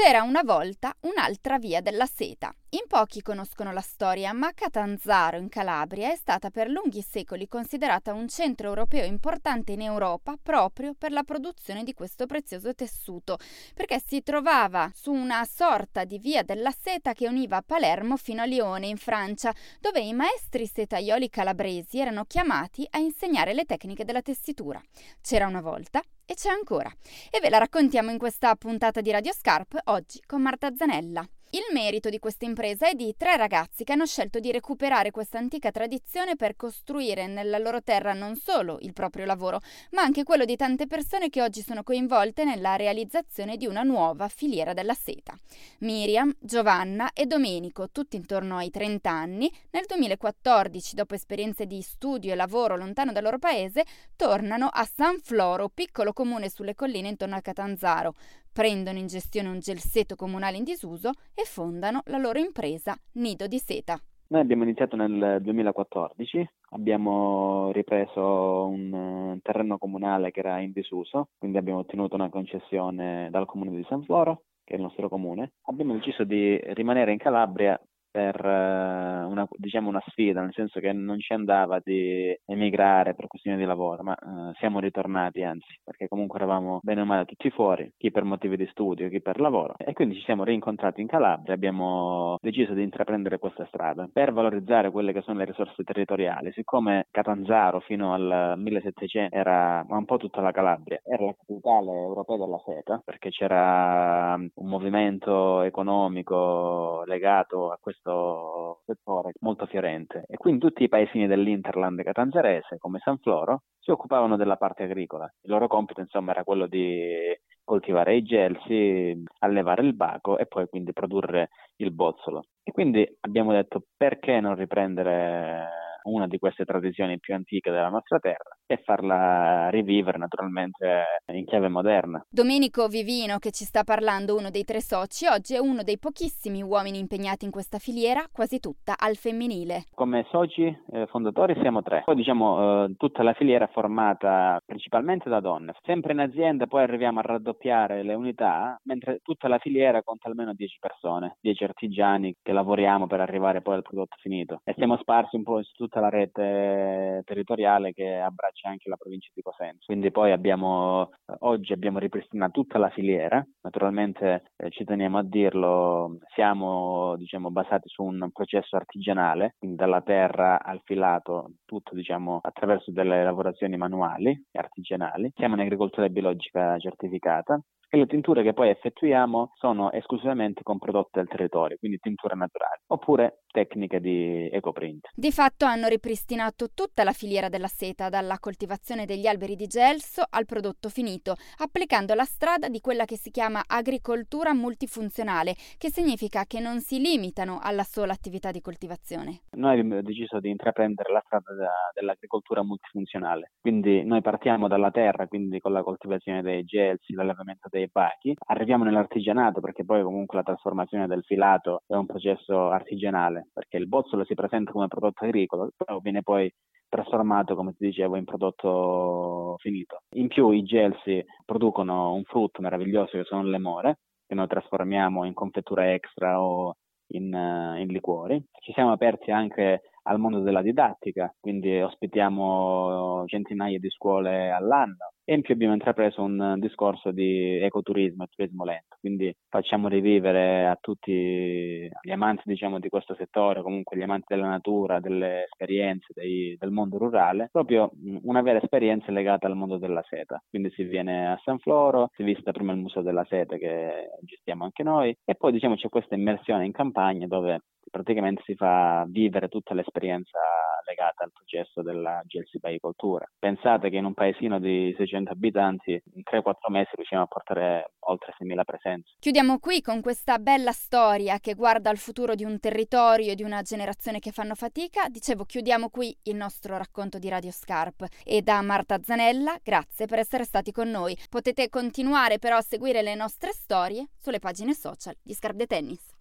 C'era una volta un'altra via della seta. In pochi conoscono la storia, ma Catanzaro in Calabria è stata per lunghi secoli considerata un centro europeo importante in Europa proprio per la produzione di questo prezioso tessuto, perché si trovava su una sorta di via della seta che univa Palermo fino a Lione in Francia, dove i maestri setaioli calabresi erano chiamati a insegnare le tecniche della tessitura. C'era una volta e c'è ancora. E ve la raccontiamo in questa puntata di Radio Scarp oggi con Marta Zanella. Il merito di questa impresa è di tre ragazzi che hanno scelto di recuperare questa antica tradizione per costruire nella loro terra non solo il proprio lavoro, ma anche quello di tante persone che oggi sono coinvolte nella realizzazione di una nuova filiera della seta. Miriam, Giovanna e Domenico, tutti intorno ai 30 anni, nel 2014, dopo esperienze di studio e lavoro lontano dal loro paese, tornano a San Floro, piccolo comune sulle colline intorno a Catanzaro prendono in gestione un gelseto comunale in disuso e fondano la loro impresa Nido di Seta. Noi abbiamo iniziato nel 2014, abbiamo ripreso un terreno comunale che era in disuso, quindi abbiamo ottenuto una concessione dal comune di San Floro, che è il nostro comune. Abbiamo deciso di rimanere in Calabria per eh, una, diciamo una sfida, nel senso che non ci andava di emigrare per questioni di lavoro, ma eh, siamo ritornati anzi, perché comunque eravamo bene o male tutti fuori, chi per motivi di studio, chi per lavoro, e quindi ci siamo rincontrati in Calabria, abbiamo deciso di intraprendere questa strada. Per valorizzare quelle che sono le risorse territoriali, siccome Catanzaro fino al 1700 era un po' tutta la Calabria, era la capitale europea della seta, perché c'era un movimento economico legato a questo questo settore molto fiorente e quindi tutti i paesini dell'Interland catanzarese come San Floro si occupavano della parte agricola. Il loro compito insomma era quello di coltivare i gelsi, allevare il baco e poi quindi produrre il bozzolo. E quindi abbiamo detto perché non riprendere una di queste tradizioni più antiche della nostra terra e farla rivivere naturalmente in chiave moderna. Domenico Vivino, che ci sta parlando, uno dei tre soci, oggi è uno dei pochissimi uomini impegnati in questa filiera, quasi tutta al femminile. Come soci eh, fondatori siamo tre. Poi diciamo eh, tutta la filiera è formata principalmente da donne. Sempre in azienda poi arriviamo a raddoppiare le unità, mentre tutta la filiera conta almeno 10 persone, 10 artigiani che lavoriamo per arrivare poi al prodotto finito. E siamo sparsi un po' su tutta la rete territoriale che abbraccia c'è anche la provincia di Cosenza. Quindi poi abbiamo, oggi abbiamo ripristinato tutta la filiera, naturalmente eh, ci teniamo a dirlo, siamo diciamo, basati su un processo artigianale, quindi dalla terra al filato, tutto diciamo, attraverso delle lavorazioni manuali e artigianali. Siamo in agricoltura biologica certificata e le tinture che poi effettuiamo sono esclusivamente con prodotti del territorio, quindi tinture naturali, oppure tecniche di ecoprint. Di fatto hanno ripristinato tutta la filiera della seta, dalla coltivazione degli alberi di gelso al prodotto finito, applicando la strada di quella che si chiama agricoltura multifunzionale, che significa che non si limitano alla sola attività di coltivazione. Noi abbiamo deciso di intraprendere la strada dell'agricoltura multifunzionale, quindi noi partiamo dalla terra, quindi con la coltivazione dei gelsi, l'allevamento dei bachi, arriviamo nell'artigianato perché poi comunque la trasformazione del filato è un processo artigianale perché il bozzolo si presenta come prodotto agricolo, però viene poi trasformato, come ti dicevo, in prodotto finito. In più i gelsi producono un frutto meraviglioso che sono le more, che noi trasformiamo in confettura extra o in, uh, in liquori. Ci siamo aperti anche al mondo della didattica, quindi ospitiamo centinaia di scuole all'anno e in più abbiamo intrapreso un discorso di ecoturismo e turismo lento, quindi facciamo rivivere a tutti gli amanti diciamo, di questo settore, comunque gli amanti della natura, delle esperienze dei, del mondo rurale, proprio una vera esperienza legata al mondo della seta. Quindi si viene a San Floro, si visita prima il Museo della Seta che gestiamo anche noi e poi diciamo c'è questa immersione in campagna dove praticamente si fa vivere tutta l'esperienza legata al processo della gelsibaicoltura. Pensate che in un paesino di 600 abitanti in 3-4 mesi riusciamo a portare oltre 6.000 presenze. Chiudiamo qui con questa bella storia che guarda al futuro di un territorio e di una generazione che fanno fatica. Dicevo, chiudiamo qui il nostro racconto di Radio Scarp. E da Marta Zanella, grazie per essere stati con noi. Potete continuare però a seguire le nostre storie sulle pagine social di Scarp de Tennis.